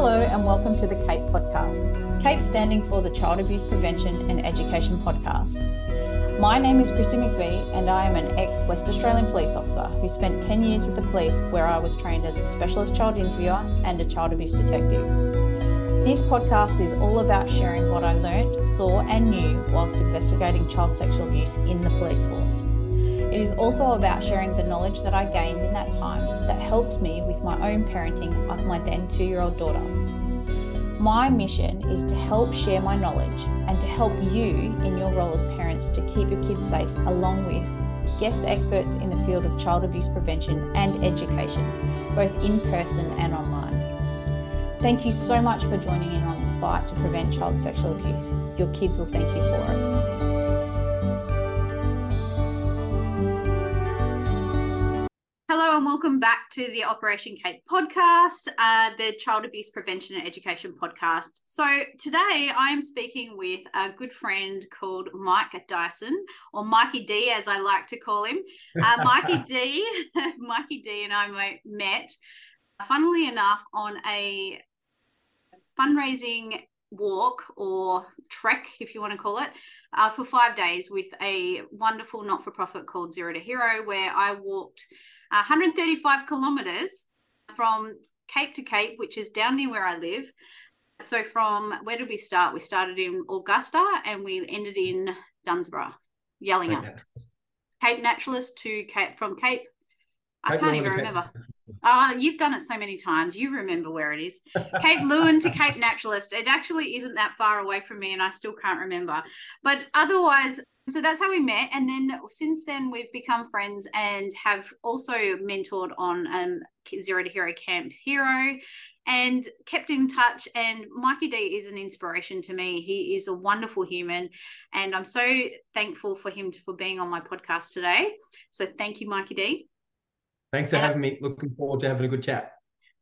Hello, and welcome to the CAPE podcast. CAPE standing for the Child Abuse Prevention and Education Podcast. My name is Kristi McVee, and I am an ex West Australian police officer who spent 10 years with the police, where I was trained as a specialist child interviewer and a child abuse detective. This podcast is all about sharing what I learnt, saw, and knew whilst investigating child sexual abuse in the police force. It is also about sharing the knowledge that I gained in that time that helped me with my own parenting of my then two year old daughter. My mission is to help share my knowledge and to help you in your role as parents to keep your kids safe, along with guest experts in the field of child abuse prevention and education, both in person and online. Thank you so much for joining in on the fight to prevent child sexual abuse. Your kids will thank you for it. Welcome back to the Operation Cape podcast, uh, the Child Abuse Prevention and Education podcast. So today I am speaking with a good friend called Mike Dyson, or Mikey D, as I like to call him. Uh, Mikey D, Mikey D, and I met, funnily enough, on a fundraising walk or trek, if you want to call it, uh, for five days with a wonderful not for profit called Zero to Hero, where I walked Uh, 135 kilometers from Cape to Cape, which is down near where I live. So from where did we start? We started in Augusta and we ended in Dunsborough. Cape, Cape Naturaliste to Cape from Cape. I can't even remember. Uh, you've done it so many times. You remember where it is. Cape Leeuwin to Cape Naturaliste. It actually isn't that far away from me, and I still can't remember. But otherwise, so that's how we met. And then since then, we've become friends and have also mentored on um, Zero to Hero Camp Hero and kept in touch. And Mikey D is an inspiration to me. He is a wonderful human, and I'm so thankful for him for being on my podcast today. So thank you, Mikey D. Thanks for and having me. Looking forward to having a good chat.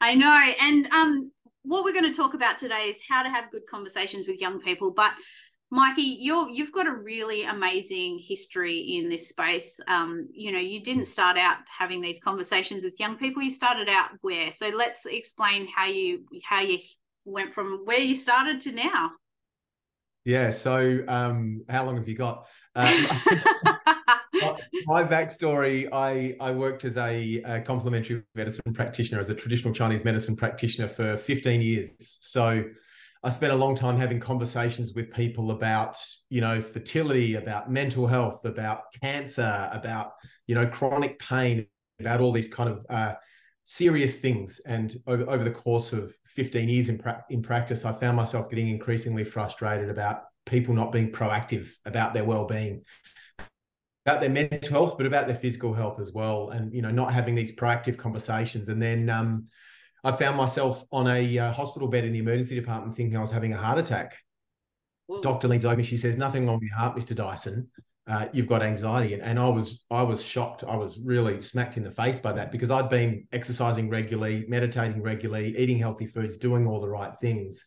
I know. And um, what we're going to talk about today is how to have good conversations with young people. But Mikey, you're you've got a really amazing history in this space. Um, you know, you didn't start out having these conversations with young people. You started out where? So let's explain how you how you went from where you started to now. Yeah. So um, how long have you got? Um, my backstory I, I worked as a, a, complementary medicine practitioner, as a traditional Chinese medicine practitioner for 15 years. So I spent a long time having conversations with people about, you know, fertility, about mental health, about cancer, about, you know, chronic pain, about all these kind of uh, serious things. And over, over the course of 15 years in, pra- in practice, I found myself getting increasingly frustrated about people not being proactive about their well-being about their mental health, but about their physical health as well. And, you know, not having these proactive conversations. And then um, I found myself on a uh, hospital bed in the emergency department thinking I was having a heart attack. Whoa. Doctor leans over me. She says, "Nothing wrong with your heart, Mister Dyson. Uh, you've got anxiety." And, and I was I was shocked. I was really smacked in the face by that because I'd been exercising regularly, meditating regularly, eating healthy foods, doing all the right things.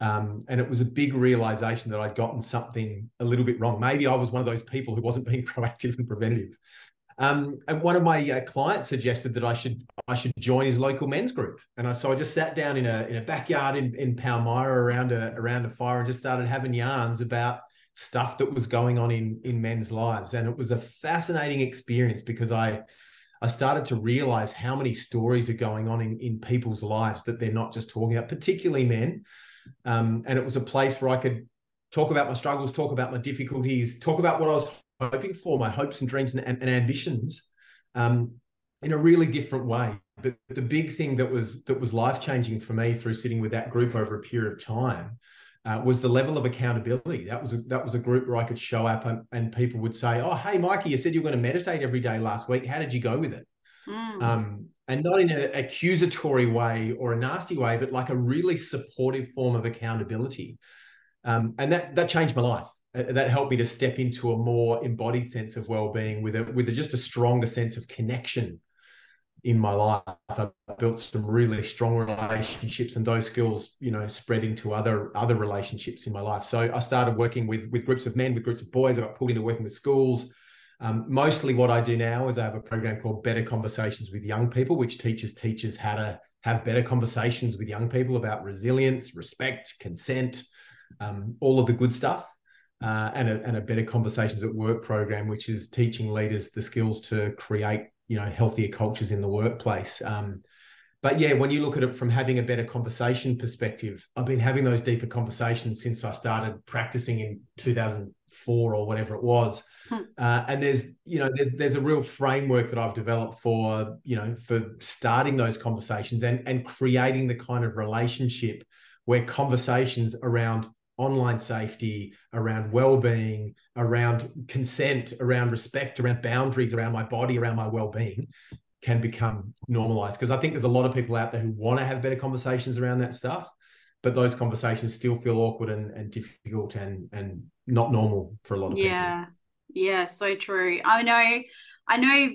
Um, and it was a big realization that I'd gotten something a little bit wrong. Maybe I was one of those people who wasn't being proactive and preventative. Um, and one of my uh, clients suggested that I should I should join his local men's group, and I, so I just sat down in a in a backyard in in Palmyra around a around a fire and just started having yarns about stuff that was going on in in men's lives, and it was a fascinating experience because I I started to realize how many stories are going on in in people's lives that they're not just talking about, particularly men. Um, and it was a place where I could talk about my struggles, talk about my difficulties, talk about what I was hoping for, my hopes and dreams and, and, ambitions um, in a really different way. But the big thing that was that was life changing for me through sitting with that group over a period of time uh, was the level of accountability. That was a, that was a group where I could show up and, and people would say, "Oh, hey, Mikey, you said you were going to meditate every day last week. How did you go with it?" Mm. Um, and not in an accusatory way or a nasty way, but like a really supportive form of accountability. Um, and that that changed my life. Uh, that helped me to step into a more embodied sense of well-being with a, with a, just a stronger sense of connection in my life. I built some really strong relationships, and those skills, you know, spread into other other relationships in my life. So I started working with with groups of men, with groups of boys. I got pulled into working with schools. Um, mostly what I do now is I have a program called Better Conversations with Young People, which teaches teachers how to have better conversations with young people about resilience, respect, consent, um, all of the good stuff. Uh, and, a, and a better conversations at work program, which is teaching leaders the skills to create, you know, healthier cultures in the workplace. Um, but yeah, when you look at it from having a better conversation perspective, I've been having those deeper conversations since I started practicing in 2004 or whatever it was. Hmm. Uh, and there's, you know, there's there's a real framework that I've developed for, you know, for starting those conversations and and creating the kind of relationship where conversations around online safety, around well-being, around consent, around respect, around boundaries, around my body, around my well-being can become normalized because i think there's a lot of people out there who want to have better conversations around that stuff but those conversations still feel awkward and, and difficult and and not normal for a lot of yeah. people yeah yeah so true i know i know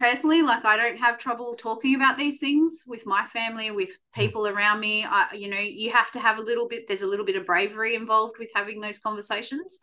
personally like i don't have trouble talking about these things with my family with hmm. people mm. around me i you know you have to have a little bit there's a little bit of bravery involved with having those conversations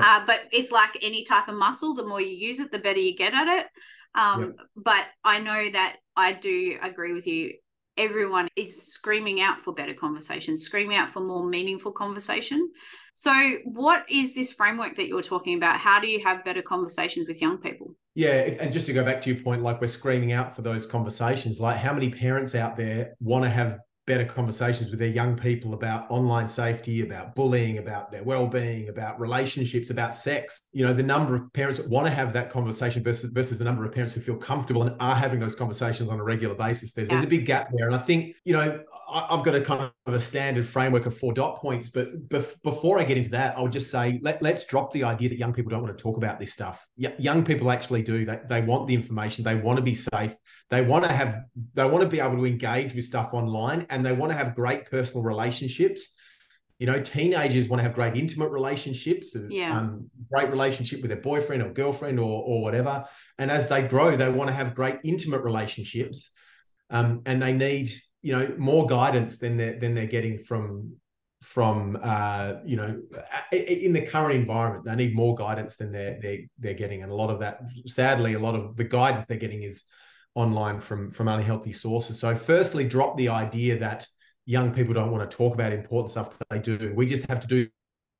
uh, but it's like any type of muscle the more you use it the better you get at it um, yep. But I know that I do agree with you. Everyone is screaming out for better conversation, screaming out for more meaningful conversation. So, what is this framework that you're talking about? How do you have better conversations with young people? Yeah, and just to go back to your point, like we're screaming out for those conversations. Like, how many parents out there want to have better conversations with their young people about online safety, about bullying, about their well-being, about relationships, about sex. You know, the number of parents that want to have that conversation versus, versus the number of parents who feel comfortable and are having those conversations on a regular basis. There's, yeah. there's a big gap there. And I think, you know, I, have got a kind of a standard framework of four dot points, but bef- before I get into that, I'll just say, let, let's drop the idea that young people don't want to talk about this stuff. Y- young people actually do. They, they want the information. They want to be safe. They want to have, they want to be able to engage with stuff online and they want to have great personal relationships. You know, teenagers want to have great intimate relationships, yeah. um, great relationship with their boyfriend or girlfriend or, or whatever. And as they grow, they want to have great intimate relationships. Um, and they need, you know, more guidance than they're, than they're getting from from uh, you know in the current environment they need more guidance than they're, they're they're getting and a lot of that sadly a lot of the guidance they're getting is online from from unhealthy sources. So, firstly, drop the idea that young people don't want to talk about important stuff, but they do. We just have to do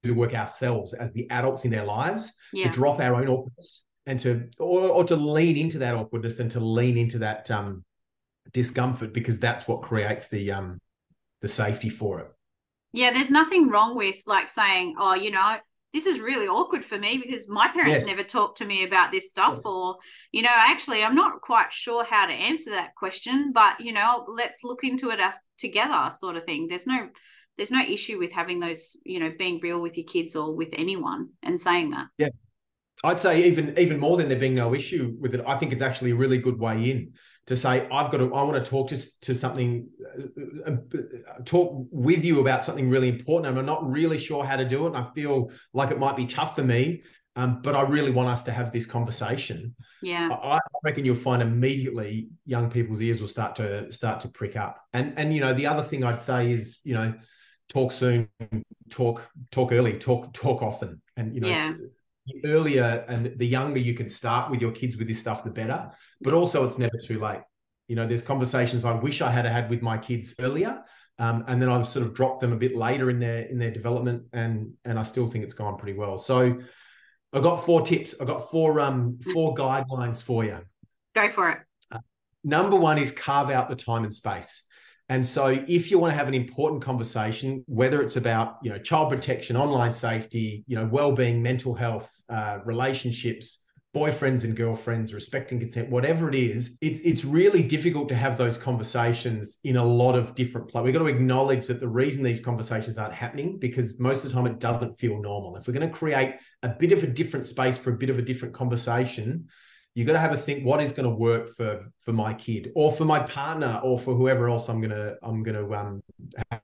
the work ourselves as the adults in their lives yeah. to drop our own awkwardness and to or, or to lean into that awkwardness and to lean into that um, discomfort because that's what creates the um the safety for it. Yeah, there's nothing wrong with like saying, oh, you know, this is really awkward for me because my parents yes. never talked to me about this stuff yes. or you know actually i'm not quite sure how to answer that question but you know let's look into it us together sort of thing there's no there's no issue with having those you know being real with your kids or with anyone and saying that yeah i'd say even even more than there being no issue with it i think it's actually a really good way in to say I've got to I want to talk to to something uh, uh, talk with you about something really important. And I'm not really sure how to do it. And I feel like it might be tough for me um, but I really want us to have this conversation. Yeah, I, I, reckon you'll find immediately young people's ears will start to start to prick up. And and you know the other thing I'd say is you know talk soon, talk talk early, talk talk often, and you know yeah earlier and the younger you can start with your kids with this stuff, the better. But also, it's never too late. You know, there's conversations I wish I had had with my kids earlier, um, and then I've sort of dropped them a bit later in their in their development, and and I still think it's gone pretty well. So, I've got four tips. I've got four um four guidelines for you. Go for it. Uh, number one is carve out the time and space. And so if you want to have an important conversation, whether it's about, you know, child protection, online safety, you know, well-being, mental health, uh, relationships, boyfriends and girlfriends, respecting consent, whatever it is, it's it's really difficult to have those conversations in a lot of different places. We've got to acknowledge that the reason these conversations aren't happening because most of the time it doesn't feel normal. If we're going to create a bit of a different space for a bit of a different conversation, you got to have a think what is going to work for for my kid or for my partner or for whoever else i'm going to i'm going to um,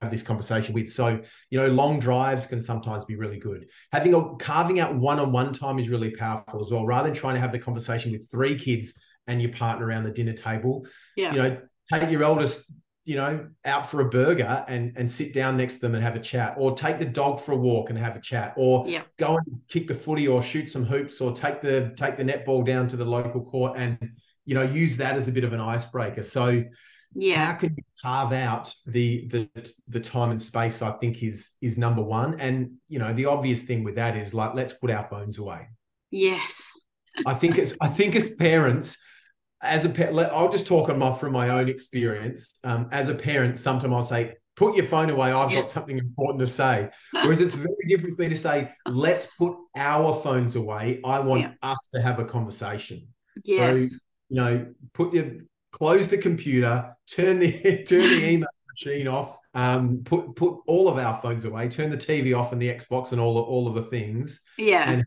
have this conversation with. So you know long drives can sometimes be really good. Having a carving out one-on-one time is really powerful as well. Rather than trying to have the conversation with three kids and your partner around the dinner table yeah. you know take your eldest you know out for a burger and and sit down next to them and have a chat or take the dog for a walk and have a chat or yeah. go and kick the footy or shoot some hoops or take the take the netball down to the local court and you know use that as a bit of an icebreaker. So yeah. how can you carve out the the the time and space i think is is number one. And you know the obvious thing with that is like let's put our phones away. Yes. I think it's i think as parents as a parent i'll just talk on my from my own experience um, as a parent sometimes i'll say put your phone away i've yeah. got something important to say whereas it's very different for me to say let's put our phones away i want Yeah. us to have a conversation yes so you know put your close the computer turn the turn the email machine off um put put all of our phones away turn the tv off and the xbox and all of all of the things. Yeah. And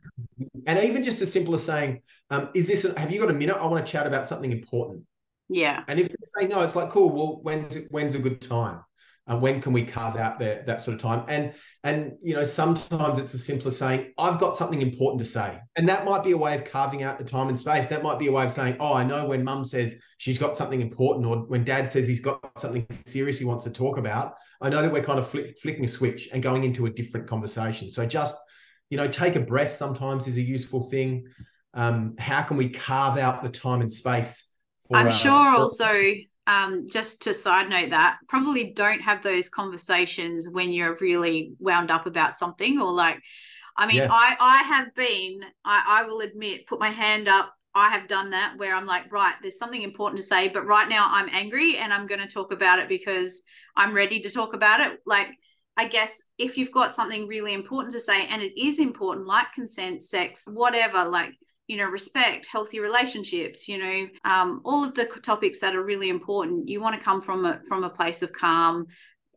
and even just as simple as saying um is this a, have you got a minute? I want to chat about something important. Yeah. And if they say no it's like cool well when's when's a good time and when can we carve out that that sort of time? And and you know sometimes it's as simple as saying i've got something important to say. And that might be a way of carving out the time and space. That might be a way of saying oh i know when mum says she's got something important or when dad says he's got something serious he wants to talk about i know that we're kind of flick, flicking a switch and going into a different conversation. So just you know take a breath sometimes is a useful thing. Um, how can we carve out the time and space for i'm our- sure for- also um, just to side note that probably don't have those conversations when you're really wound up about something or like i mean Yeah. i i have been I, I will admit put my hand up i have done that where i'm like right there's something important to say but right now i'm angry and i'm going to talk about it because i'm ready to talk about it like I guess if you've got something really important to say and it is important, like consent, sex, whatever, like you know respect healthy relationships you know um, all of the topics that are really important. You want to come from a from a place of calm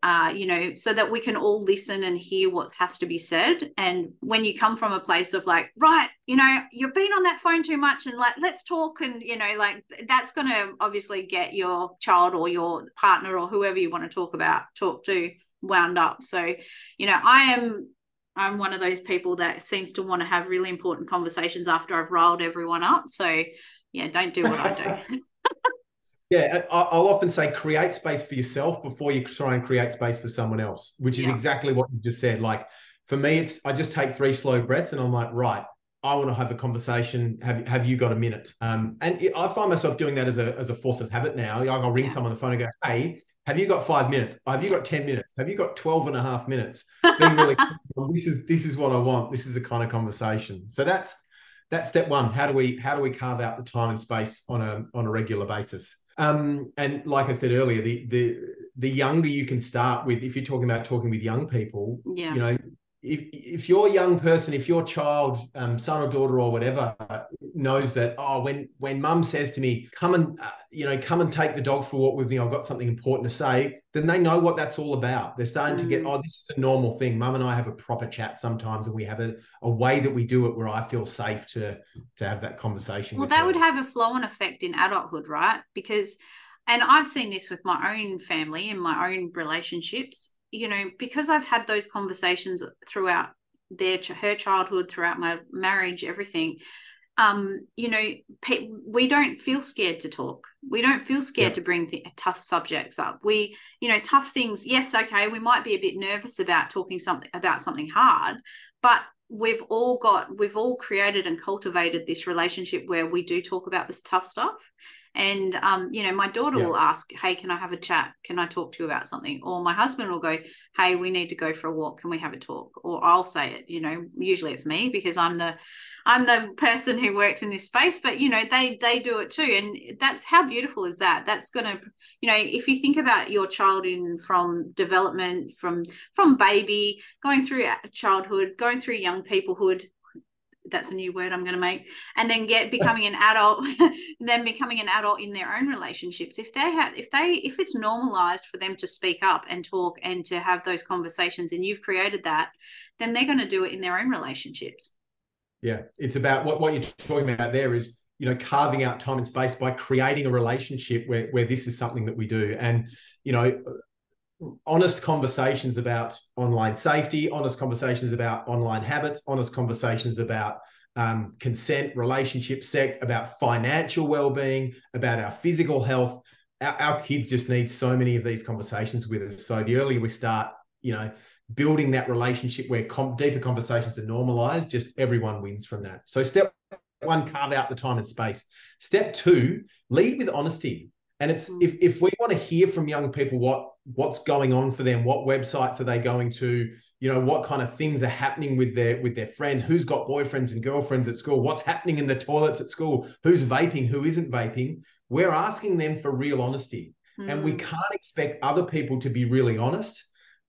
uh, you know so that we can all listen and hear what has to be said. And when you come from a place of like right you know you've been on that phone too much and like let's talk and you know like that's going to obviously get your child or your partner or whoever you want to talk about talk to wound up. So you know i am I'm one of those people that seems to want to have really important conversations after I've riled everyone up. So, yeah, don't do what I do. Yeah, I- I'll often say create space for yourself before you try and create space for someone else, which is Yeah. exactly what you just said. Like for me, it's I just take three slow breaths and I'm like, right, I want to have a conversation. Have have you got a minute? Um, and I find myself doing that as a as a force of habit now. I'll ring Yeah. someone on the phone and go, hey, have you got five minutes? Have you got 10 minutes? Have you got 12 and a half minutes? Being really this is this is what I want. This is the kind of conversation. So that's that's step one. How do we how do we carve out the time and space on a on a regular basis? Um, and like I said earlier, the the the younger you can start with, if you're talking about talking with young people, Yeah. you know, if if your young person, if your child, um, son or daughter or whatever, knows that, oh, when when mum says to me, come and uh, you know, come and take the dog for a walk with me, I've got something important to say, then they know what that's all about. They're starting to get, Mm. oh, this is a normal thing. Mum and I have a proper chat sometimes, and we have a, a way that we do it where I feel safe to to have that conversation. Well, that her. would have a flow on effect in adulthood, right? Because, and I've seen this with my own family and my own relationships, you know, because I've had those conversations throughout their her childhood, throughout my marriage, everything. Um, you know, pe- we don't feel scared to talk. We don't feel scared Yep. to bring th- tough subjects up. We, you know, tough things. Yes, okay, we might be a bit nervous about talking something about something hard, but we've all got we've all created and cultivated this relationship where we do talk about this tough stuff and um, you know my daughter Yeah. will ask hey can i have a chat? Can i talk to you about something? Or my husband will go hey we need to go for a walk. Can we have a talk? Or i'll say it you know usually it's me because i'm the i'm the person who works in this space but you know they they do it too. And that's how beautiful is that? That's going to you know if you think about your child in from development from from baby going through childhood going through young peoplehood that's a new word i'm going to make and then get becoming an adult then becoming an adult in their own relationships if they have if they if it's normalized for them to speak up and talk and to have those conversations and you've created that then they're going to do it in their own relationships Yeah, it's about what, what you're talking about there is, you know, carving out time and space by creating a relationship where, where this is something that we do. And, you know, honest conversations about online safety, honest conversations about online habits, honest conversations about um, consent, relationship, sex, about financial well-being, about our physical health. our, our kids just need so many of these conversations with us. So the earlier we start, you know, building that relationship where com- deeper conversations are normalized, just everyone wins from that. So step one, carve out the time and space. Step two, lead with honesty. And it's mm. if if we want to hear from young people what what's going on for them, what websites are they going to, you know, what kind of things are happening with their with their friends, who's got boyfriends and girlfriends at school, what's happening in the toilets at school, who's vaping, who isn't vaping. We're asking them for real honesty. Mm. And we mm. can't expect other people to be really honest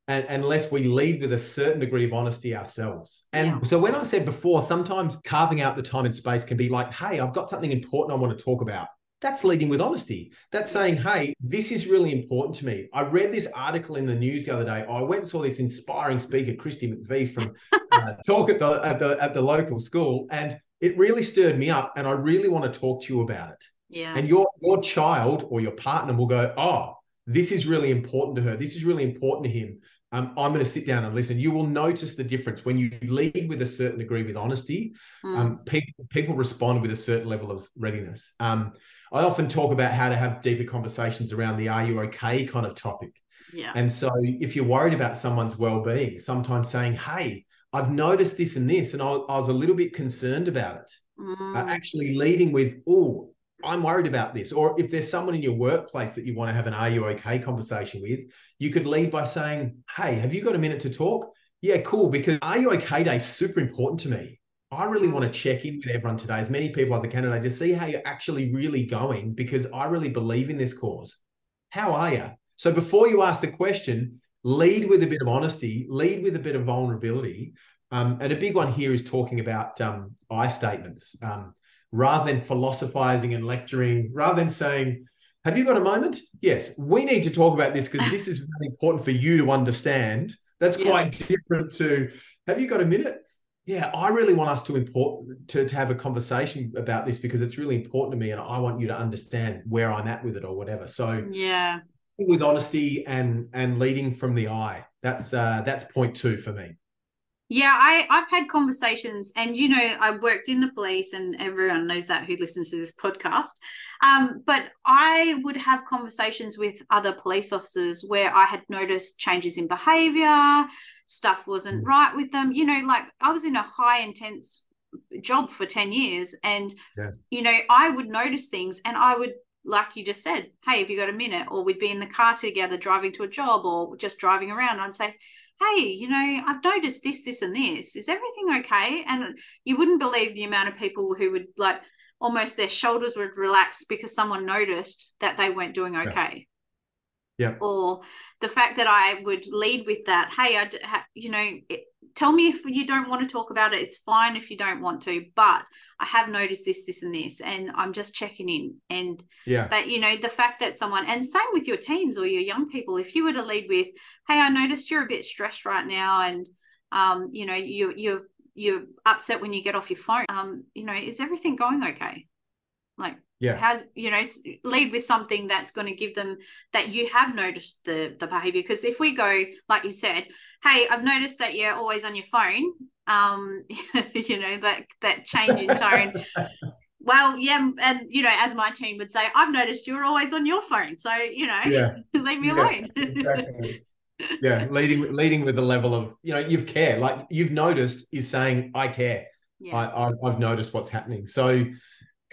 and, unless we lead with a certain degree of honesty ourselves. And yeah. so, when I said before, sometimes carving out the time and space can be like, hey, I've got something important I want to talk about. That's leading with honesty. That's saying, hey, this is really important to me. I read this article in the news the other day. I went and saw this inspiring speaker, Kristi McVee, from uh, talk at the, at the at the local school, and it really stirred me up. And I really want to talk to you about it. Yeah. And your your child or your partner will go, oh, this is really important to her. This is really important to him um, I'm going to sit down and listen. You will notice the difference when you lead with a certain degree with honesty. Mm. Um, people people respond with a certain level of readiness. Um, I often talk about how to have deeper conversations around the "Are you okay?" kind of topic. Yeah. And so, if you're worried about someone's well-being, sometimes saying, "Hey, I've noticed this and this, and I, I was a little bit concerned about it," mm. uh, actually leading with, "Oh, I'm worried about this. Or if there's someone in your workplace that you want to have an are you okay conversation with, you could lead by saying, Hey, have you got a minute to talk? Yeah, cool. Because are you okay day is super important to me. I really want to check in with everyone today, as many people as I can, and to see how you're actually really going because I really believe in this cause. How are you? So before you ask the question, lead with a bit of honesty, lead with a bit of vulnerability. Um, and a big one here is talking about um, I statements. Um, rather than philosophizing and lecturing, rather than saying, Have you got a moment? Yes, we need to talk about this because this is really important for you to understand. That's yeah. quite different to Have you got a minute? Yeah, I really want us to import to, to have a conversation about this because it's really important to me and I want you to understand where I'm at with it or whatever. So yeah, with honesty and and leading from the I. That's uh that's point two for me. Yeah, I, I've had conversations, and you know, I worked in the police, and everyone knows that who listens to this podcast. Um, but I would have conversations with other police officers where I had noticed changes in behavior, stuff wasn't mm. right with them. You know, like I was in a high intense job for 10 years, and yeah. you know, I would notice things and I would like you just said, hey, have you got a minute? Or we'd be in the car together driving to a job or just driving around. I'd say, hey, you know, I've noticed this, this, and this. Is everything okay? And you wouldn't believe the amount of people who would like almost their shoulders would relax because someone noticed that they weren't doing okay. Yeah. Or the fact that I would lead with that, hey, I, you know, it, tell me if you don't want to talk about it. It's fine if you don't want to, but I have noticed this, this, and this, and I'm just checking in. And yeah, that you know, the fact that someone, and same with your teens or your young people, if you were to lead with, "Hey, I noticed you're a bit stressed right now, and um, you know, you you're you're upset when you get off your phone. Um, you know, is everything going okay? Like, yeah has you know lead with something that's going to give them that you have noticed the the behavior because if we go like you said hey i've noticed that you're always on your phone um you know that that change in tone well yeah and you know as my team would say i've noticed you're always on your phone so you know yeah. leave me yeah, alone exactly. yeah leading leading with the level of you know you've care like you've noticed is saying i care yeah. I, I i've noticed what's happening so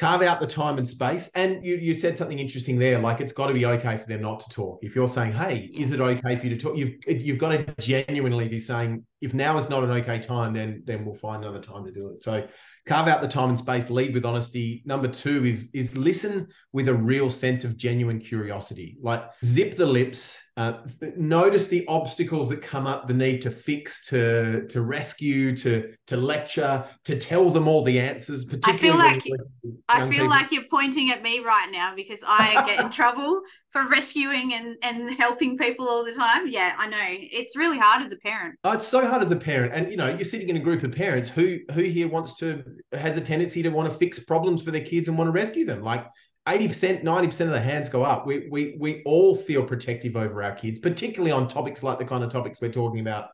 carve out the time and space. And you you said something interesting there, like it's got to be okay for them not to talk. If you're saying, "Hey, is it okay for you to talk?" You've you've got to genuinely be saying, "If now is not an okay time, then then we'll find another time to do it." So carve out the time and space. Lead with honesty. Number two is is listen with a real sense of genuine curiosity. Like zip the lips uh, notice the obstacles that come up, the need to fix, to to rescue, to to lecture, to tell them all the answers. Particularly, I feel like I feel people. like you're pointing at me right now because I get in trouble for rescuing and and helping people all the time. Yeah, I know it's really hard as a parent. Oh, it's so hard as a parent, and you know you're sitting in a group of parents who who here wants to has a tendency to want to fix problems for their kids and want to rescue them. Like 80%, 90% of the hands go up. We, we, we all feel protective over our kids, particularly on topics like the kind of topics we're talking about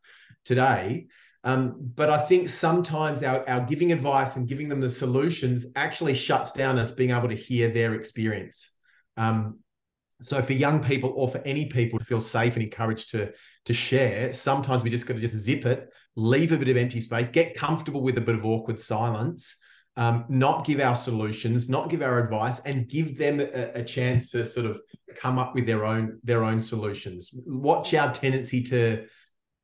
today. Um, but I think sometimes our, our giving advice and giving them the solutions actually shuts down us being able to hear their experience. Um, so for young people or for any people to feel safe and encouraged to to share sometimes we just got to just zip it leave a bit of empty space get comfortable with a bit of awkward silence um, not give our solutions not give our advice and give them a, a, chance to sort of come up with their own their own solutions. Watch our tendency to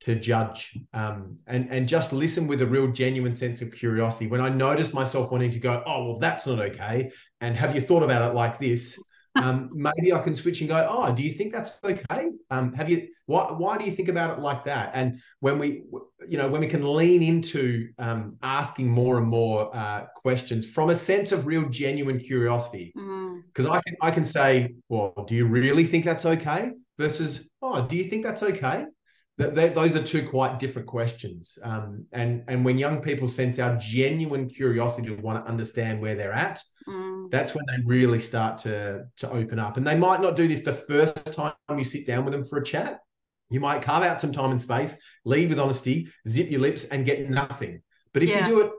to judge um, and and just listen with a real genuine sense of curiosity. When i notice myself wanting to go oh well that's not okay and have you thought about it like this um, maybe I can switch and go, oh, do you think that's okay? Um, have you, why, why do you think about it like that? And when we, you know, when we can lean into um, asking more and more uh, questions from a sense of real genuine curiosity, because mm. I can, I can say, well, do you really think that's okay? Versus, oh, do you think that's okay? That, those are two quite different questions. Um, and and when young people sense our genuine curiosity to want to understand where they're at, mm. that's when they really start to to open up. And they might not do this the first time you sit down with them for a chat. You might carve out some time and space, lead with honesty, zip your lips, and get nothing. But if yeah. you do it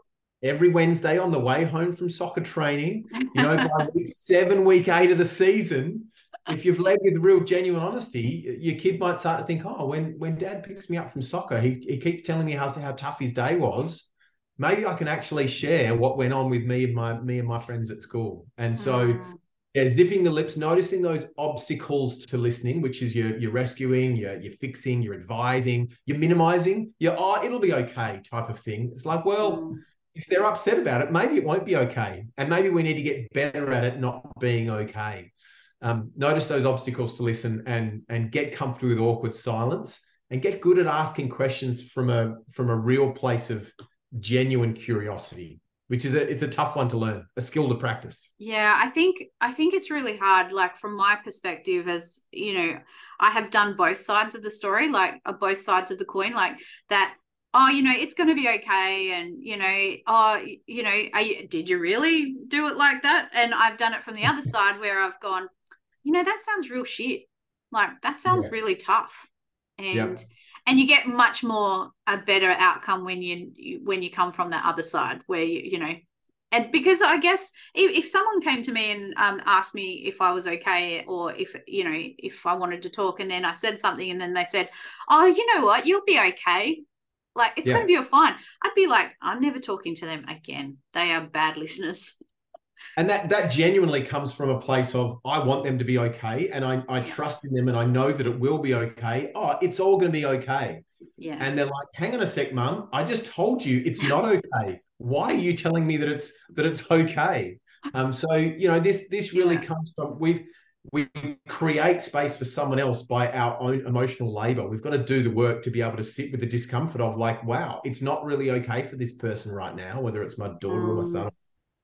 every Wednesday on the way home from soccer training, you know, by week seven, week eight of the season, if you've led with real genuine honesty, your kid might start to think, oh, when when dad picks me up from soccer, he, he keeps telling me how, how tough his day was. Maybe I can actually share what went on with me and my me and my friends at school. And so mm. yeah, zipping the lips, noticing those obstacles to listening, which is you're, you're rescuing, you're, you're fixing, you're advising, you're minimizing, you're, oh, it'll be okay type of thing. It's like, well, mm. if they're upset about it, maybe it won't be okay. And maybe we need to get better at it not being okay um, notice those obstacles to listen and and get comfortable with awkward silence and get good at asking questions from a from a real place of genuine curiosity which is a it's a tough one to learn a skill to practice. Yeah i think i think it's really hard like from my perspective as you know i have done both sides of the story like uh, both sides of the coin like that oh you know it's going to be okay and you know oh you know you, did you really do it like that? And i've done it from the other side where i've gone you know, that sounds real shit. Like that sounds yeah. really tough. And and you get much more a better outcome when you when you come from that other side where you you know and because I guess if, if someone came to me and um, asked me if I was okay or if you know if I wanted to talk and then I said something and then they said, "Oh, you know what? You'll be okay." Like it's yeah. going to be all fine. I'd be like, I'm never talking to them again. They are bad listeners and that that genuinely comes from a place of I want them to be okay and I, I trust in them and I know that it will be okay. Oh, it's all going to be okay. Yeah. And they're like, hang on a sec, mum. I just told you it's not okay. Why are you telling me that it's that it's okay? Um, so you know, this this really yeah. comes from we've we create space for someone else by our own emotional labor. We've got to do the work to be able to sit with the discomfort of like, wow, it's not really okay for this person right now, whether it's my daughter mm. or my mm. son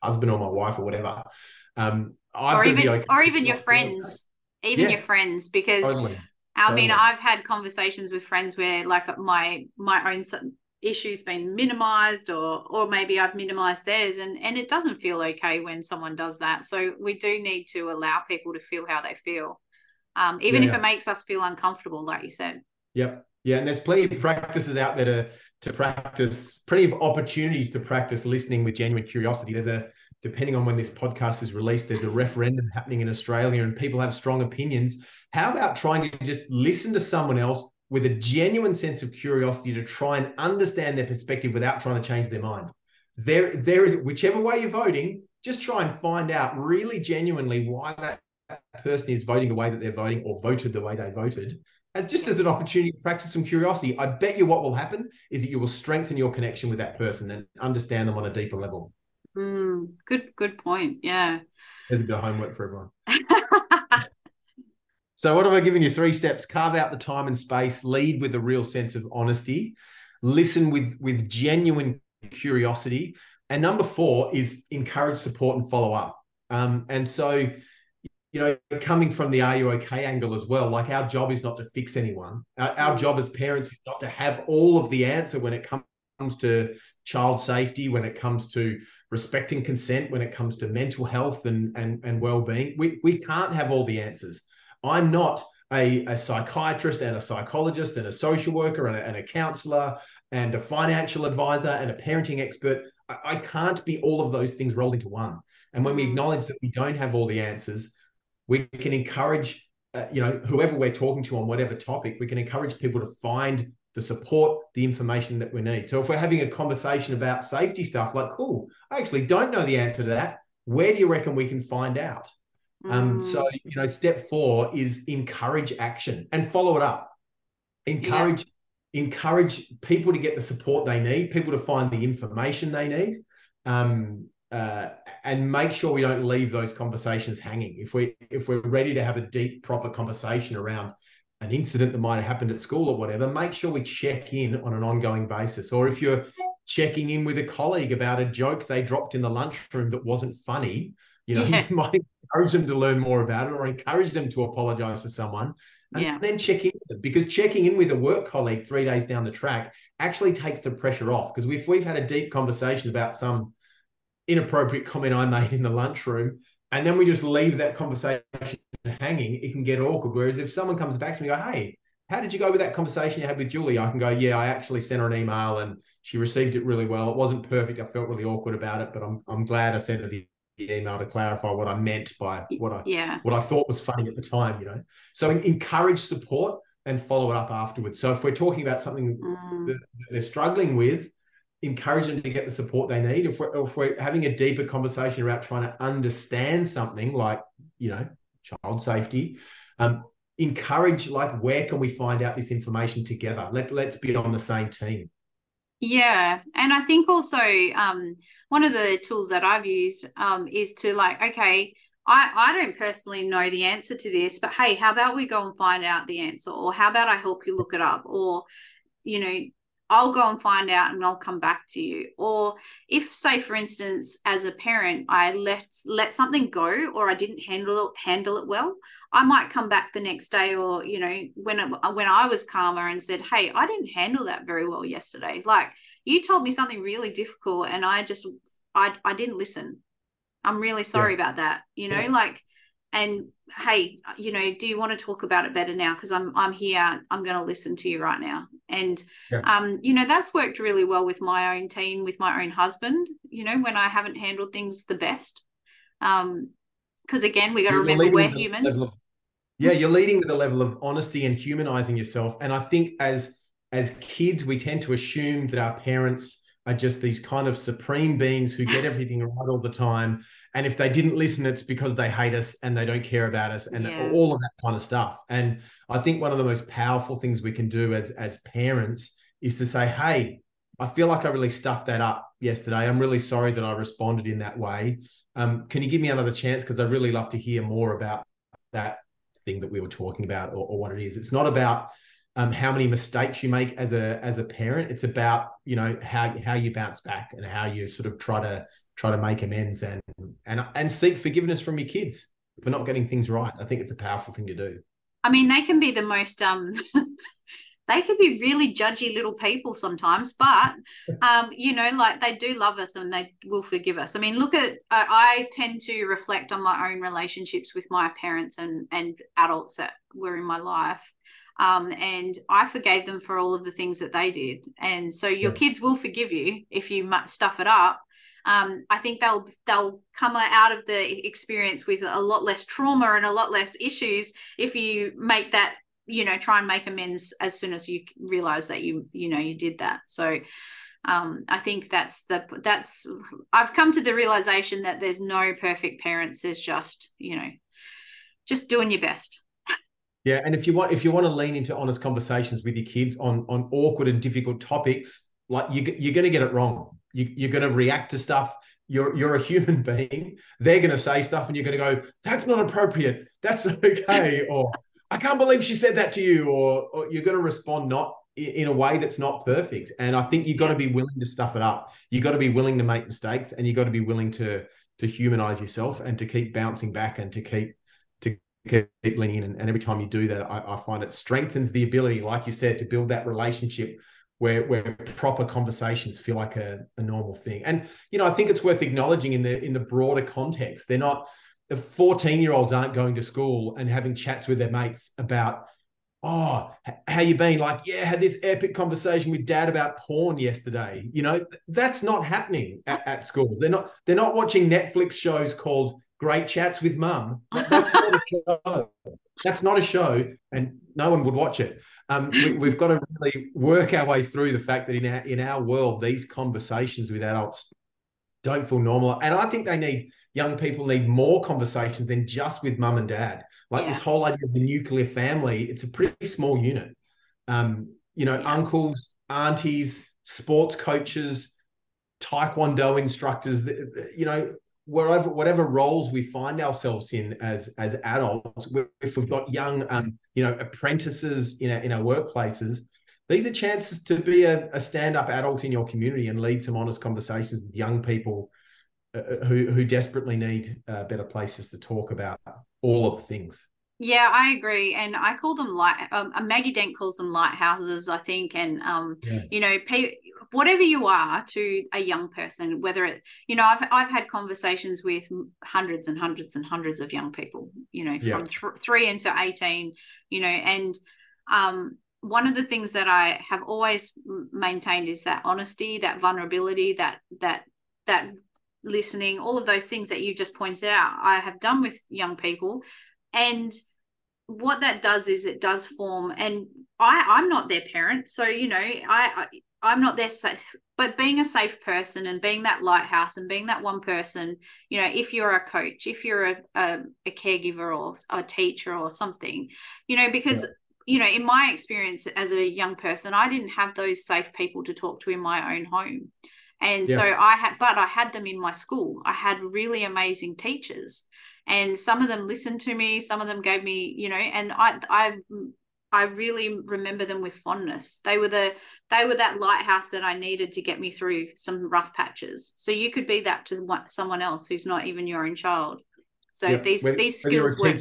husband or my wife or whatever. Um, I've or even, okay or even your friends, even yeah, your friends, because totally, I totally. mean, I've had conversations with friends where like my my own issues been minimized or or maybe I've minimized theirs and and it doesn't feel okay when someone does that so we do need to allow people to feel how they feel um, even yeah. if it makes us feel uncomfortable like you said yep yeah and there's plenty of practices out there to to practice plenty of opportunities to practice listening with genuine curiosity. There's a depending on when this podcast is released, there's a referendum happening in Australia and people have strong opinions. How about trying to just listen to someone else with a genuine sense of curiosity to try and understand their perspective without trying to change their mind? There, there is whichever way you're voting, just try and find out really genuinely why that person is voting the way that they're voting or voted the way they voted as just as an opportunity to practice some curiosity, I bet you what will happen is that you will strengthen your connection with that person and understand them on a deeper level. Mm, good, good point. Yeah. There's a bit of homework for everyone. so, what have I given you? Three steps: carve out the time and space, lead with a real sense of honesty, listen with with genuine curiosity, and number four is encourage support and follow up. Um, and so you know, coming from the are you okay angle as well, like our job is not to fix anyone. Our, our, mm. job as parents is not to have all of the answer when it comes to child safety, when it comes to respecting consent, when it comes to mental health and, and, and well-being. We, we can't have all the answers. I'm not a, a psychiatrist and a psychologist and a social worker and a, and a counselor and a financial advisor and a parenting expert. I, I can't be all of those things rolled into one. And when we mm. acknowledge that we don't have all the answers, we can encourage uh, you know, whoever we're talking to on whatever topic, we can encourage people to find the support, the information that we need. So if we're having a conversation about safety stuff, like, cool, I actually don't know the answer to that. Where do you reckon we can find out? Mm. Um, so you know, step four is encourage action and follow it up. Encourage, yeah. encourage people to get the support they need, people to find the information they need. Um, uh, and make sure we don't leave those conversations hanging. If we if we're ready to have a deep, proper conversation around an incident that might have happened at school or whatever, make sure we check in on an ongoing basis. Or if you're checking in with a colleague about a joke they dropped in the lunchroom that wasn't funny, you know, yeah. you might encourage them to learn more about it or encourage them to apologize to someone. And yeah. then check in with them because checking in with a work colleague three days down the track actually takes the pressure off. Because if we've had a deep conversation about some inappropriate comment I made in the lunchroom, and then we just leave that conversation hanging, it can get awkward. Whereas if someone comes back to me go, hey, how did you go with that conversation you had with Julie? I can go, yeah, I actually sent her an email and she received it really well. It wasn't perfect. I felt really awkward about it, but I'm I'm glad I sent her the email to clarify what I meant by what I yeah. what I thought was funny at the time, you know. So encourage support and follow it up afterwards. So if we're talking about something mm. that they're struggling with, encourage them to get the support they need. If we're, if we're having a deeper conversation about trying to understand something like, you know, child safety, um, encourage like, where can we find out this information together? Let, let's be on the same team. Yeah. And I think also um, one of the tools that I've used um, is to like, okay, I, I don't personally know the answer to this, but hey, how about we go and find out the answer? Or how about I help you look it up? Or, you know, I'll go and find out and I'll come back to you. Or if, say, for instance, as a parent, I let let something go or I didn't handle it, handle it well, I might come back the next day or you know when it, when I was calmer and said, "Hey, I didn't handle that very well yesterday. Like you told me something really difficult and I just I I didn't listen. I'm really sorry yeah. about that." You know, yeah. like and hey you know do you want to talk about it better now? Because i'm i'm here i'm going to listen to you right now. And yeah. um you know that's worked really well with my own team with my own husband you know when i haven't handled things the best. Um because again we got to remember we're humans. of, yeah you're leading with a level of honesty and humanizing yourself. And i think as as kids we tend to assume that our parents are just these kind of supreme beings who get everything right all the time. And if they didn't listen, it's because they hate us and they don't care about us and yeah. all of that kind of stuff. And I think one of the most powerful things we can do as as parents is to say, hey, I feel like I really stuffed that up yesterday. I'm really sorry that I responded in that way. Um, can you give me another chance? Because I really love to hear more about that thing that we were talking about or, or what it is. It's not about um, how many mistakes you make as a as a parent. It's about you know how how you bounce back and how you sort of try to try to make amends and and and seek forgiveness from your kids for not getting things right. I think it's a powerful thing to do. I mean, they can be the most um they can be really judgy little people sometimes, but um, you know, like they do love us and they will forgive us. I mean, look at I, I tend to reflect on my own relationships with my parents and and adults that were in my life. Um, and I forgave them for all of the things that they did. And so your yeah. kids will forgive you if you stuff it up. Um, I think they'll they'll come out of the experience with a lot less trauma and a lot less issues if you make that you know try and make amends as soon as you realize that you you know you did that. So um, I think that's the that's I've come to the realization that there's no perfect parents. There's just you know just doing your best. Yeah, and if you want if you want to lean into honest conversations with your kids on on awkward and difficult topics, like you you're going to get it wrong. You, you're going to react to stuff. You're you're a human being. They're going to say stuff, and you're going to go, "That's not appropriate. That's not okay," or "I can't believe she said that to you," or, or you're going to respond not in a way that's not perfect. And I think you've got to be willing to stuff it up. You've got to be willing to make mistakes, and you've got to be willing to to humanize yourself and to keep bouncing back and to keep keep leaning in. And, every time you do that, I, I, find it strengthens the ability, like you said, to build that relationship where where proper conversations feel like a, a normal thing. And you know, I think it's worth acknowledging in the in the broader context. They're not the 14 year olds aren't going to school and having chats with their mates about oh how you been like yeah had this epic conversation with dad about porn yesterday you know that's not happening at, at school they're not they're not watching netflix shows called great chats with mum. That, that's not a show. that's not a show, and no one would watch it. Um, we, have got to really work our way through the fact that in our in our world, these conversations with adults don't feel normal, and I think they need young people need more conversations than just with mum and dad. Like yeah. this whole idea of the nuclear family, it's a pretty small unit. Um, you know, uncles, aunties, sports coaches, taekwondo instructors, you know, wherever whatever roles we find ourselves in as as adults, if we've got young, um, you know, apprentices in our, in our workplaces, these are chances to be a, a stand-up adult in your community and lead some honest conversations with young people uh, uh who who desperately need uh, better places to talk about all of the things. Yeah, I agree, and I call them light. Um, uh, Maggie Dent calls them lighthouses, I think, and um, yeah. you know, pay, whatever you are to a young person, whether it, you know, I've I've had conversations with hundreds and hundreds and hundreds of young people, you know, yeah. from th- three into eighteen, you know, and um, one of the things that I have always maintained is that honesty, that vulnerability, that that that listening, all of those things that you just pointed out, I have done with young people, and what that does is it does form and i i'm not their parent so you know i, I am not their safe but being a safe person and being that lighthouse and being that one person you know if you're a coach if you're a, a, a caregiver or a teacher or something you know because yeah. you know in my experience as a young person i didn't have those safe people to talk to in my own home and yeah. so i had but i had them in my school i had really amazing teachers and some of them listened to me some of them gave me you know and i i I really remember them with fondness. They were the they were that lighthouse that I needed to get me through some rough patches. So you could be that to someone else who's not even your own child. So these when, these skills work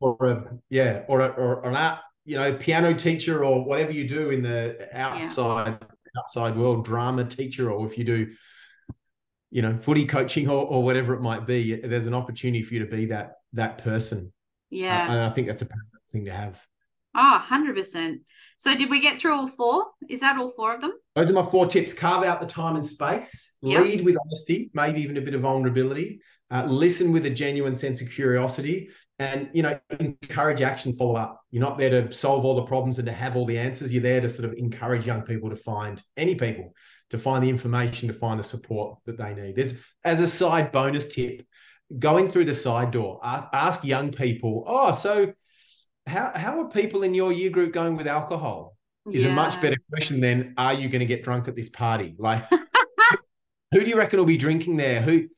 or a yeah or a, or an art you know piano teacher or whatever you do in the outside yeah. outside world drama teacher or if you do you know, footy coaching or, or whatever it might be, there's an opportunity for you to be that that person. Yeah. Uh, and I think that's a thing to have. Oh, 100%. So did we get through all four? Is that all four of them? Those are my four tips. Carve out the time and space. Yep. Lead with honesty, maybe even a bit of vulnerability. Uh, listen with a genuine sense of curiosity and you know encourage action follow up you're not there to solve all the problems and to have all the answers you're there to sort of encourage young people to find any people to find the information, to find the support that they need. There's as a side bonus tip, going through the side door, ask, ask young people, oh, so how, how are people in your year group going with alcohol? Is yeah. a much better question than are you going to get drunk at this party? Like who do you reckon will be drinking there? Who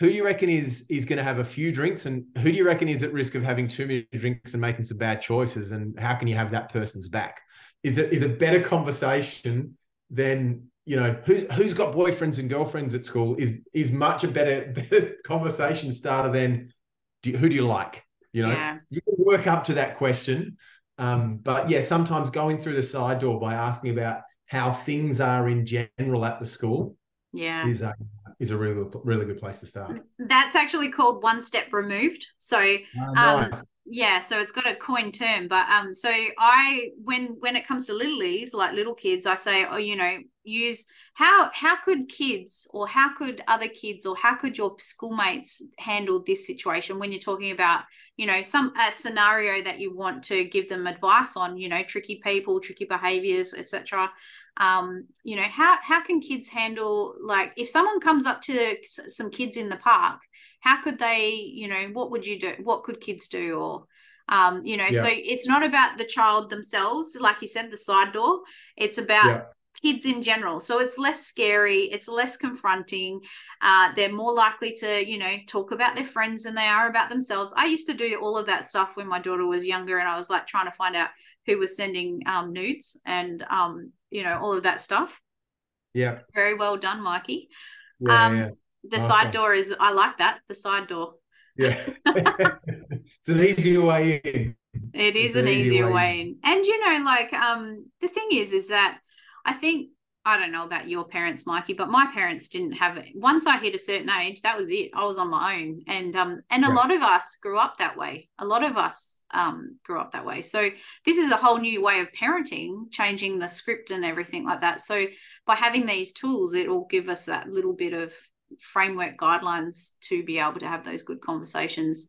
who do you reckon is is going to have a few drinks and who do you reckon is at risk of having too many drinks and making some bad choices and how can you have that person's back is it is a better conversation than you know who, who's got boyfriends and girlfriends at school is is much a better better conversation starter than do who do you like you know yeah. you can work up to that question um, but yeah sometimes going through the side door by asking about how things are in general at the school yeah is a is a really really good place to start that's actually called one step removed so oh, nice. um, yeah so it's got a coin term but um so i when when it comes to little littlies like little kids i say oh you know use how how could kids or how could other kids or how could your schoolmates handle this situation when you're talking about you know some a scenario that you want to give them advice on you know tricky people tricky behaviors etc um you know how how can kids handle like if someone comes up to some kids in the park how could they you know what would you do what could kids do or um you know yeah. so it's not about the child themselves like you said the side door it's about yeah. Kids in general so it's less scary it's less confronting uh, they're more likely to you know talk about their friends than they are about themselves i used to do all of that stuff when my daughter was younger and i was like trying to find out who was sending um, nudes and um, you know all of that stuff yeah very well done mikey yeah, um, yeah the awesome. side door is I like that. The side door. Yeah. it's an easier way in. It is it's an, an easier way, way in. And you know, like um the thing is is that I think I don't know about your parents, Mikey, but my parents didn't have it. Once I hit a certain age, that was it. I was on my own. And um and a yeah. lot of us grew up that way. A lot of us um grew up that way. So this is a whole new way of parenting, changing the script and everything like that. So by having these tools, it will give us that little bit of framework guidelines to be able to have those good conversations.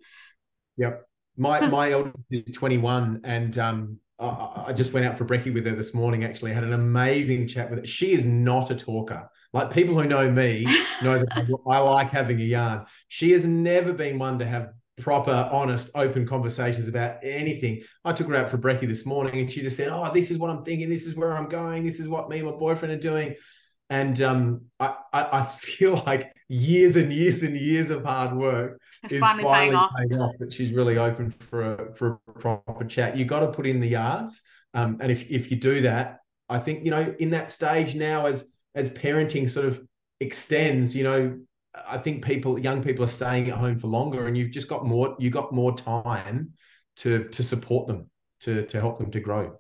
Yep. my my eldest is 21 and um I, I just went out for brekkie with her this morning actually had an amazing chat with her. She is not a talker. Like people who know me know that I like having a yarn. She has never been one to have proper honest open conversations about anything. I took her out for brekkie this morning and she just said oh this is what i'm thinking. This is where i'm going. This is what me and my boyfriend are doing and um, I, I, I feel like years and years and years of hard work it's is finally, finally paying, off. paying off. That she's really open for a for a proper chat. You got to put in the yards, um, and if if you do that, I think you know in that stage now as as parenting sort of extends, you know, I think people young people are staying at home for longer, and you've just got more you got more time to to support them to to help them to grow.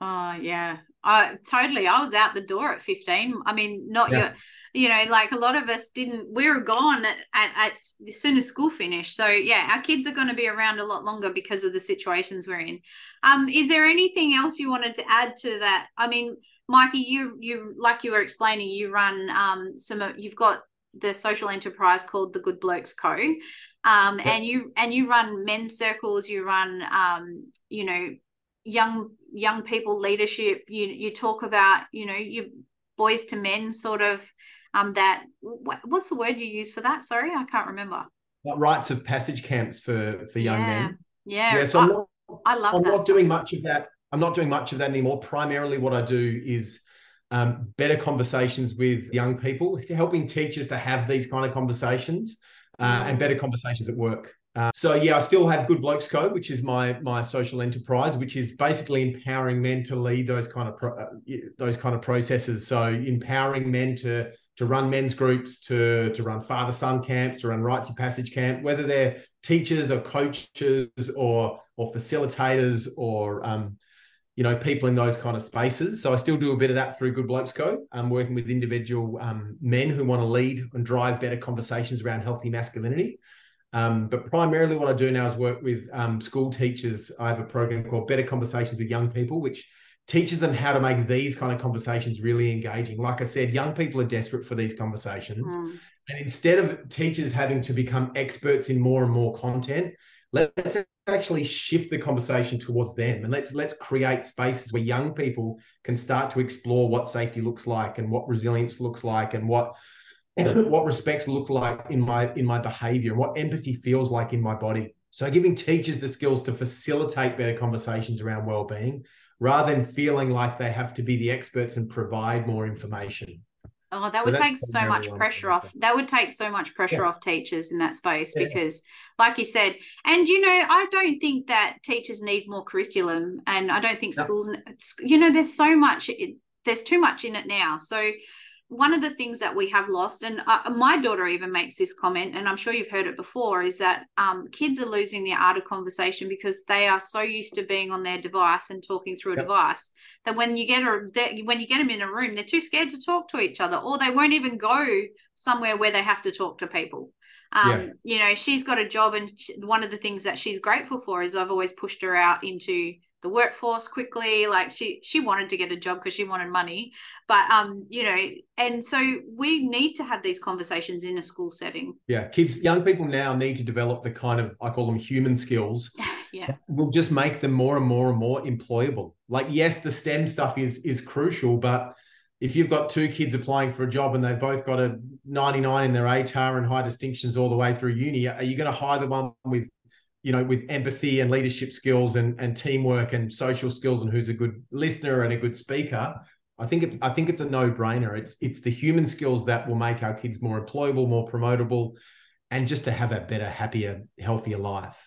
Oh yeah, uh, totally. I was out the door at 15. I mean, not yeah. your, you know, like a lot of us didn't, we were gone at, at, at as soon as school finished. So yeah, our kids are going to be around a lot longer because of the situations we're in. Um, is there anything else you wanted to add to that? I mean, Mikey, you, you, like you were explaining, you run, um, some you've got the social enterprise called the Good Blokes Co. Um, and you, and you run men's circles, you run, um, you know, young young people leadership you you talk about you know you boys to men sort of um that what, what's the word you use for that? Sorry i can't remember. What rites of passage camps for for young yeah. men. Yeah. Yeah so I, am not, I love i'm not doing much of that i'm not doing much of that anymore. Primarily what i do is um, better conversations with young people helping teachers to have these kind of conversations uh, and better conversations at work uh, so yeah, I still have Good Blokes Co, which is my my social enterprise, which is basically empowering men to lead those kind of pro, uh, those kind of processes. So empowering men to to run men's groups, to to run father son camps, to run rites of passage camp, whether they're teachers or coaches or or facilitators or um, you know people in those kind of spaces. So I still do a bit of that through Good Blokes Co. I'm working with individual um, men who want to lead and drive better conversations around healthy masculinity. Um, but primarily, what I do now is work with um, school teachers. I have a program called Better Conversations with Young People, which teaches them how to make these kind of conversations really engaging. Like I said, young people are desperate for these conversations. Mm. And instead of teachers having to become experts in more and more content, let's actually shift the conversation towards them and let's let's create spaces where young people can start to explore what safety looks like and what resilience looks like and what what respects look like in my in my behavior and what empathy feels like in my body so giving teachers the skills to facilitate better conversations around well-being rather than feeling like they have to be the experts and provide more information Oh, that so would take so much pressure off. That would take so much pressure yeah. off teachers in that space yeah. because, like you said, and you know, I don't think that teachers need more curriculum, and I don't think schools, you know, there's so much, there's too much in it now. So one of the things that we have lost, and uh, my daughter even makes this comment, and I'm sure you've heard it before, is that um, kids are losing the art of conversation because they are so used to being on their device and talking through a yep. device that when you get a when you get them in a room, they're too scared to talk to each other, or they won't even go somewhere where they have to talk to people. Um, yeah. You know, she's got a job, and she, one of the things that she's grateful for is I've always pushed her out into the workforce quickly like she she wanted to get a job because she wanted money. But um you know and so we need to have these conversations in a school setting. Yeah kids young people now need to develop the kind of i call them human skills yeah. yeah. will just make them more and more and more employable. Like yes the stem stuff is is crucial but if you've got two kids applying for a job and they've both got a 99 in their ATAR and high distinctions all the way through uni, are you going to hire the one with you know, with empathy and leadership skills and, and teamwork and social skills and who's a good listener and a good speaker, I think it's I think it's a no-brainer. It's it's the human skills that will make our kids more employable, more promotable, and just to have a better, happier, healthier life.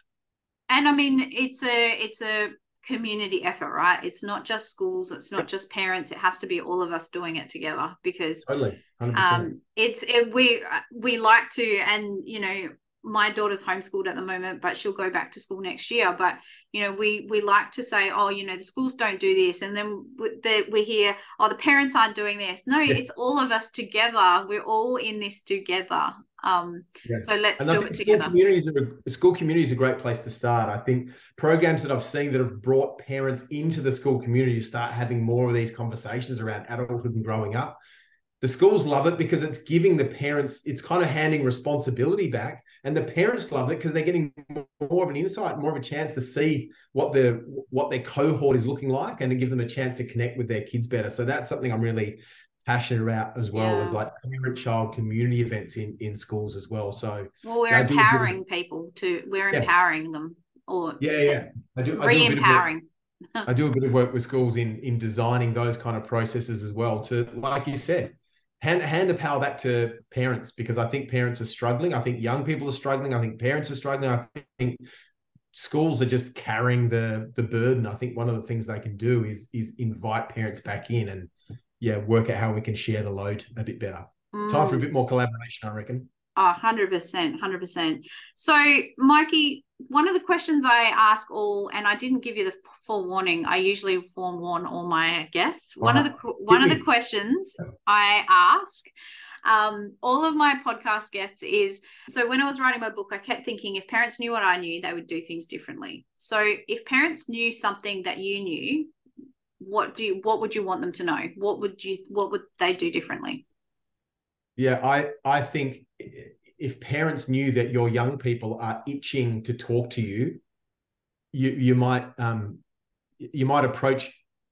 And I mean, it's a it's a community effort, right? It's not just schools, it's not just parents. It has to be all of us doing it together because totally, 100%. um, it's it, we we like to, and you know, my daughter's homeschooled at the moment but she'll go back to school next year but you know we we like to say oh you know the schools don't do this and then we hear oh the parents aren't doing this no yeah. it's all of us together we're all in this together um yeah. so let's and do it together communities are school community is a great place to start i think programs that i've seen that have brought parents into the school community to start having more of these conversations around adulthood and growing up the schools love it because it's giving the parents, it's kind of handing responsibility back. And the parents love it because they're getting more of an insight, more of a chance to see what the what their cohort is looking like and to give them a chance to connect with their kids better. So that's something I'm really passionate about as well yeah. as like parent child community events in in schools as well. So well, we're empowering people to we're yeah. empowering them or yeah, yeah. I do re-empowering. I do a bit of work with schools in in designing those kind of processes as well to like you said hand hand the power back to parents because I think parents are struggling. I think young people are struggling. I think parents are struggling. I think schools are just carrying the the burden. I think one of the things they can do is is invite parents back in and yeah, work out how we can share the load a bit better. Mm. Time for a mm. bit more collaboration, I reckon. Oh, 100%, 100%. So, Mikey, one of the questions I ask all, and I didn't give you the forewarning. I usually forewarn all my guests. One of the one of the questions I ask um, all of my podcast guests is so when I was writing my book, I kept thinking if parents knew what I knew, they would do things differently. So if parents knew something that you knew, what do you, what would you want them to know? What would you what would they do differently? Yeah, I I think if parents knew that your young people are itching to talk to you, you you might um you might approach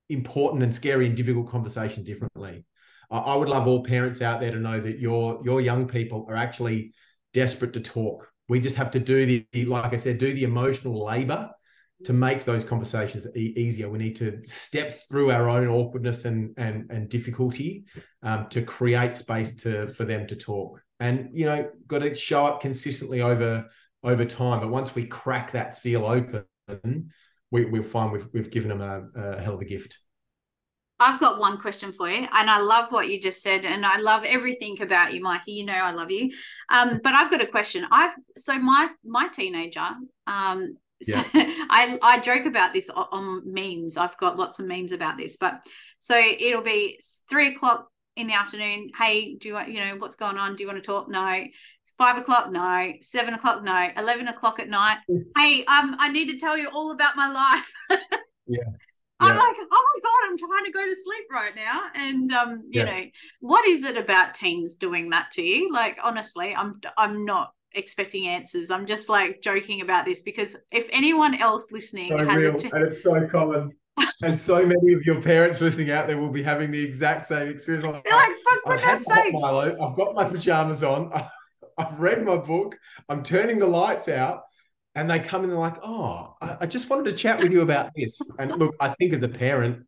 important and scary and difficult conversation differently. I would love all parents out there to know that your your young people are actually desperate to talk. We just have to do the like I said, do the emotional labor to make those conversations e- easier. We need to step through our own awkwardness and and and difficulty um, to create space to for them to talk. And you know, got to show up consistently over over time. But once we crack that seal open, we, we'll find we've we've given them a, a hell of a gift. I've got one question for you, and I love what you just said, and I love everything about you, Mikey. You know I love you. Um, but I've got a question. I've so my my teenager, um, so yeah. I I joke about this on, on memes. I've got lots of memes about this, but so it'll be three o'clock in the afternoon. Hey, do you want you know what's going on? Do you want to talk? No. Five o'clock, no. Seven o'clock, no. Eleven o'clock at night. hey, um, I need to tell you all about my life. yeah. I'm like, oh my god, I'm trying to go to sleep right now. And um, you yeah. know, what is it about teens doing that to you? Like, honestly, I'm I'm not expecting answers. I'm just like joking about this because if anyone else listening so has real, t- and it's so common. and so many of your parents listening out there will be having the exact same experience. Like, They're like, fuck goodness sakes. Milo, I've got my pajamas on. I've read my book. I'm turning the lights out and they come in and they're like, "Oh, I, I just wanted to chat with you about this." And look, I think as a parent,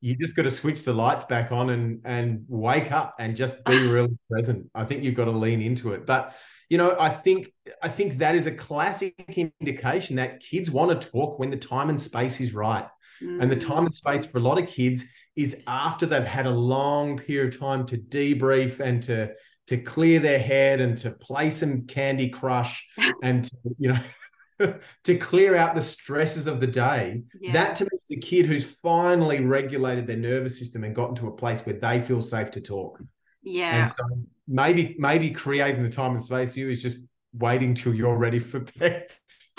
you just got to switch the lights back on and and wake up and just be really present. I think you've got to lean into it. But you know, I think I think that is a classic indication that kids want to talk when the time and space is right. Mm. And the time and space for a lot of kids is after they've had a long period of time to debrief and to to clear their head and to play some Candy Crush and to, you know to clear out the stresses of the day. Yeah. That to me is a kid who's finally regulated their nervous system and gotten to a place where they feel safe to talk. Yeah. And so maybe maybe creating the time and space for you is just waiting till you're ready for bed.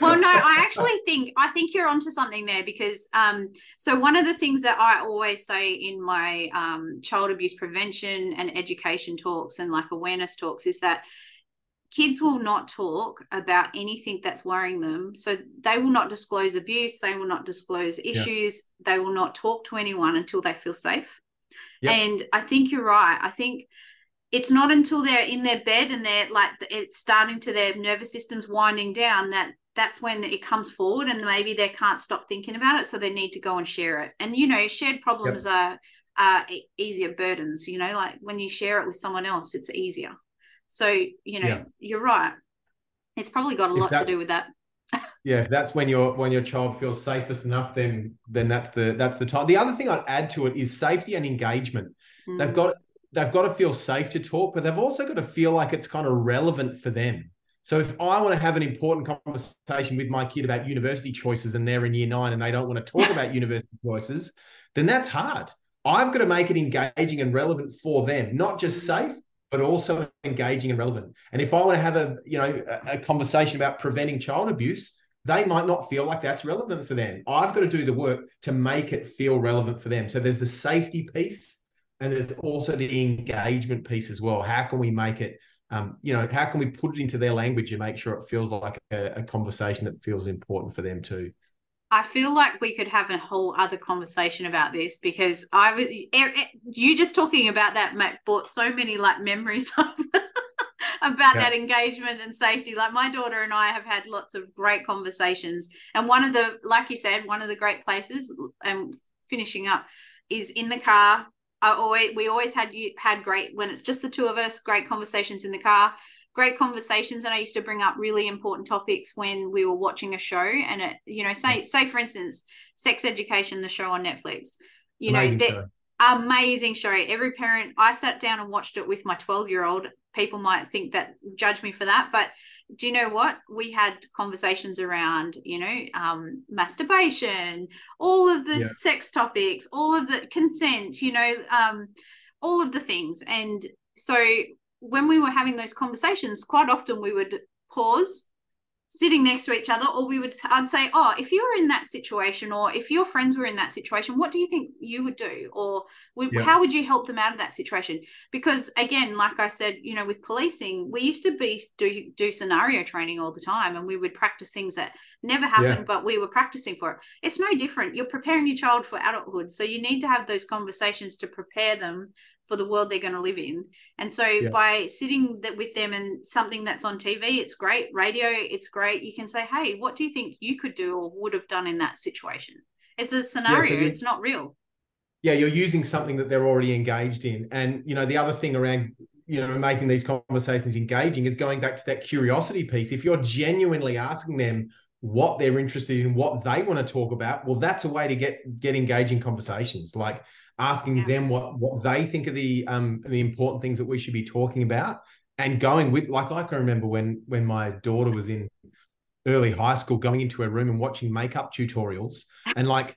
well no i actually think i think you're onto something there because um so one of the things that i always say in my um child abuse prevention and education talks and like awareness talks is that kids will not talk about anything that's worrying them. So they will not disclose abuse, they will not disclose issues, yeah. they will not talk to anyone until they feel safe. Yep. And I think you're right. I think it's not until they're in their bed and they're like it's starting to their nervous system's winding down that that's when it comes forward and maybe they can't stop thinking about it so they need to go and share it and you know shared problems yep. are are easier burdens you know like when you share it with someone else it's easier so, you know, yeah. you're right. It's probably got a lot that, to do with that. yeah, that's when your when your child feels safest enough, then then that's the that's the time. The other thing I'd add to it is safety and engagement. Mm. They've got they've got to feel safe to talk, but they've also got to feel like it's kind of relevant for them. So if I want to have an important conversation with my kid about university choices and they're in year nine and they don't want to talk about university choices, then that's hard. I've got to make it engaging and relevant for them, not just safe, but also engaging and relevant. And if I want to have a you know a, a conversation about preventing child abuse, they might not feel like that's relevant for them. I've got to do the work to make it feel relevant for them. So there's the safety piece and there's also the engagement piece as well. How can we make it? Um, you know, how can we put it into their language and make sure it feels like a, a conversation that feels important for them too? I feel like we could have a whole other conversation about this because I would you just talking about that Matt brought so many like memories up about yeah. that engagement and safety. Like my daughter and I have had lots of great conversations, and one of the like you said, one of the great places and finishing up is in the car. I always we always had you had great when it's just the two of us, great conversations in the car great conversations and i used to bring up really important topics when we were watching a show and it you know say say for instance sex education the show on netflix you amazing know show. amazing show every parent i sat down and watched it with my 12 year old people might think that judge me for that but do you know what we had conversations around you know um, masturbation all of the yeah. sex topics all of the consent you know um, all of the things and so when we were having those conversations, quite often we would pause, sitting next to each other, or we would I'd say, Oh, if you were in that situation, or if your friends were in that situation, what do you think you would do? Or yeah. how would you help them out of that situation? Because again, like I said, you know, with policing, we used to be do, do scenario training all the time and we would practice things that never happened, yeah. but we were practicing for it. It's no different. You're preparing your child for adulthood. So you need to have those conversations to prepare them for the world they're going to live in. And so yeah. by sitting that with them and something that's on TV, it's great. Radio, it's great. You can say, "Hey, what do you think you could do or would have done in that situation?" It's a scenario. Yeah, so it's not real. Yeah, you're using something that they're already engaged in. And you know, the other thing around you know making these conversations engaging is going back to that curiosity piece. If you're genuinely asking them what they're interested in, what they want to talk about, well, that's a way to get get engaging conversations. Like asking yeah. them what what they think are the um the important things that we should be talking about and going with like I can remember when when my daughter was in early high school going into her room and watching makeup tutorials and like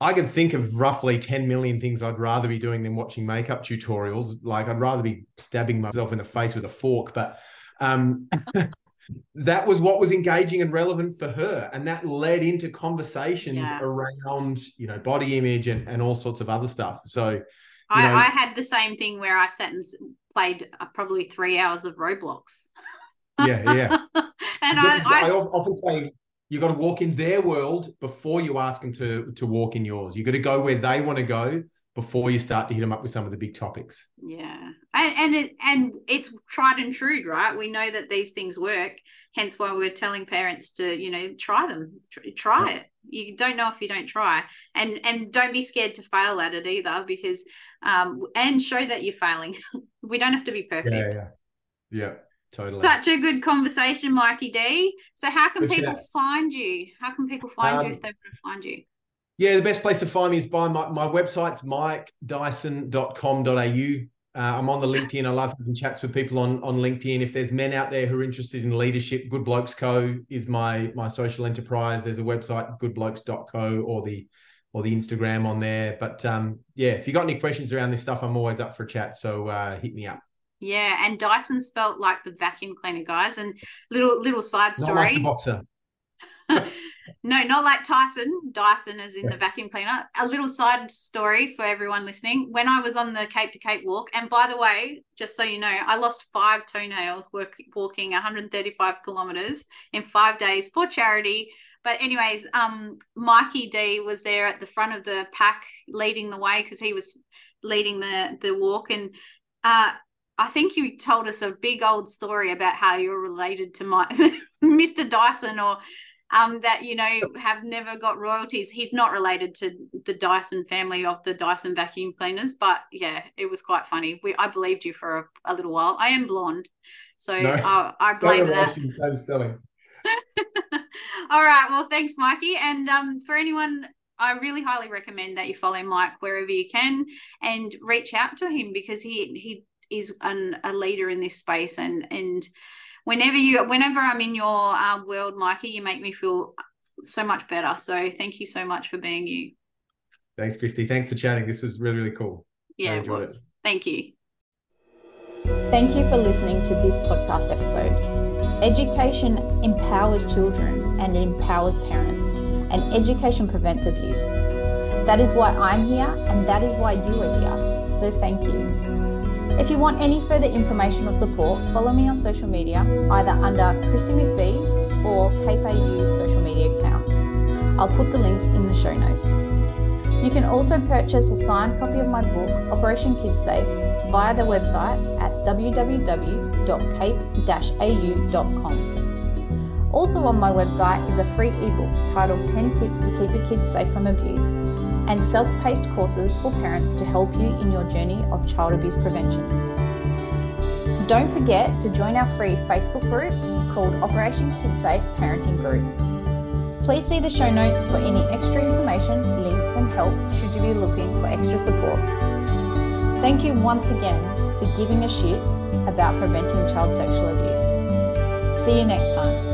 I can think of roughly 10 million things I'd rather be doing than watching makeup tutorials like I'd rather be stabbing myself in the face with a fork but um that was what was engaging and relevant for her. And that led into conversations yeah. around you know body image and, and all sorts of other stuff. So I, know, I, had the same thing where i sat and played uh, probably three hours of roblox. Yeah yeah. And I, I, I often say you got to walk in their world before you ask them to to walk in yours. You got to go where they want to go before you start to hit them up with some of the big topics. Yeah, and and it, and it's tried and true, right? We know that these things work. Hence why we're telling parents to you know try them, try yeah. it. You don't know if you don't try, and and don't be scared to fail at it either, because um and show that you're failing. we don't have to be perfect. Yeah, yeah, yeah. Totally. Such a good conversation, Mikey D. So, how can good people chat. find you? How can people find um, you if they want to find you? Yeah, the best place to find me is by my, my website's mikedyson.com.au. Uh, I'm on the LinkedIn. I love having chats with people on, on LinkedIn. If there's men out there who are interested in leadership, Good Blokes Co is my my social enterprise. There's a website, goodblokes.co, or the or the Instagram on there. But um, yeah, if you got any questions around this stuff, I'm always up for a chat. So uh, hit me up. Yeah, and Dyson spelt like the vacuum cleaner, guys. And little little side story. Not like the boxer. no, not like Tyson. Dyson is in yeah. the vacuum cleaner. A little side story for everyone listening. When I was on the Cape to Cape walk, and by the way, just so you know, I lost five toenails work, walking 135 kilometers in five days for charity. But anyways, um, Mikey D was there at the front of the pack leading the way because he was leading the the walk, and uh, I think you told us a big old story about how you're related to my Mr. Dyson or um, that you know have never got royalties. He's not related to the Dyson family of the Dyson vacuum cleaners, but yeah, it was quite funny. We I believed you for a, a little while. I am blonde, so no, I, I blame that. Same spelling. All right. Well, thanks, Mikey. And um, for anyone I really highly recommend that you follow Mike wherever you can and reach out to him because he he is an, a leader in this space and and whenever you whenever i'm in your uh, world mikey you make me feel so much better. So thank you so much for being you. Thanks Kristi. Thanks for chatting. This was really really cool. Yeah it was. it. Thank you. Thank you for listening to this podcast episode. Education empowers children and empowers parents and education prevents abuse. That is why i'm here and that is why you are here. So thank you. If you want any further information or support, follow me on social media, either under Kristi McVee or AU social media accounts. I'll put the links in the show notes. You can also purchase a signed copy of my book, Operation KidSafe, via the website at www.cape-au.com. Also on my website is a free ebook titled 10 Tips to Keep Your Kids Safe from Abuse and self paced courses for parents to help you in your journey of child abuse prevention. Don't forget to join our free Facebook group called Operation KidSafe Parenting Group. Please see the show notes for any extra information, links, and help should you be looking for extra support. Thank you once again for giving a shit about preventing child sexual abuse. See you next time.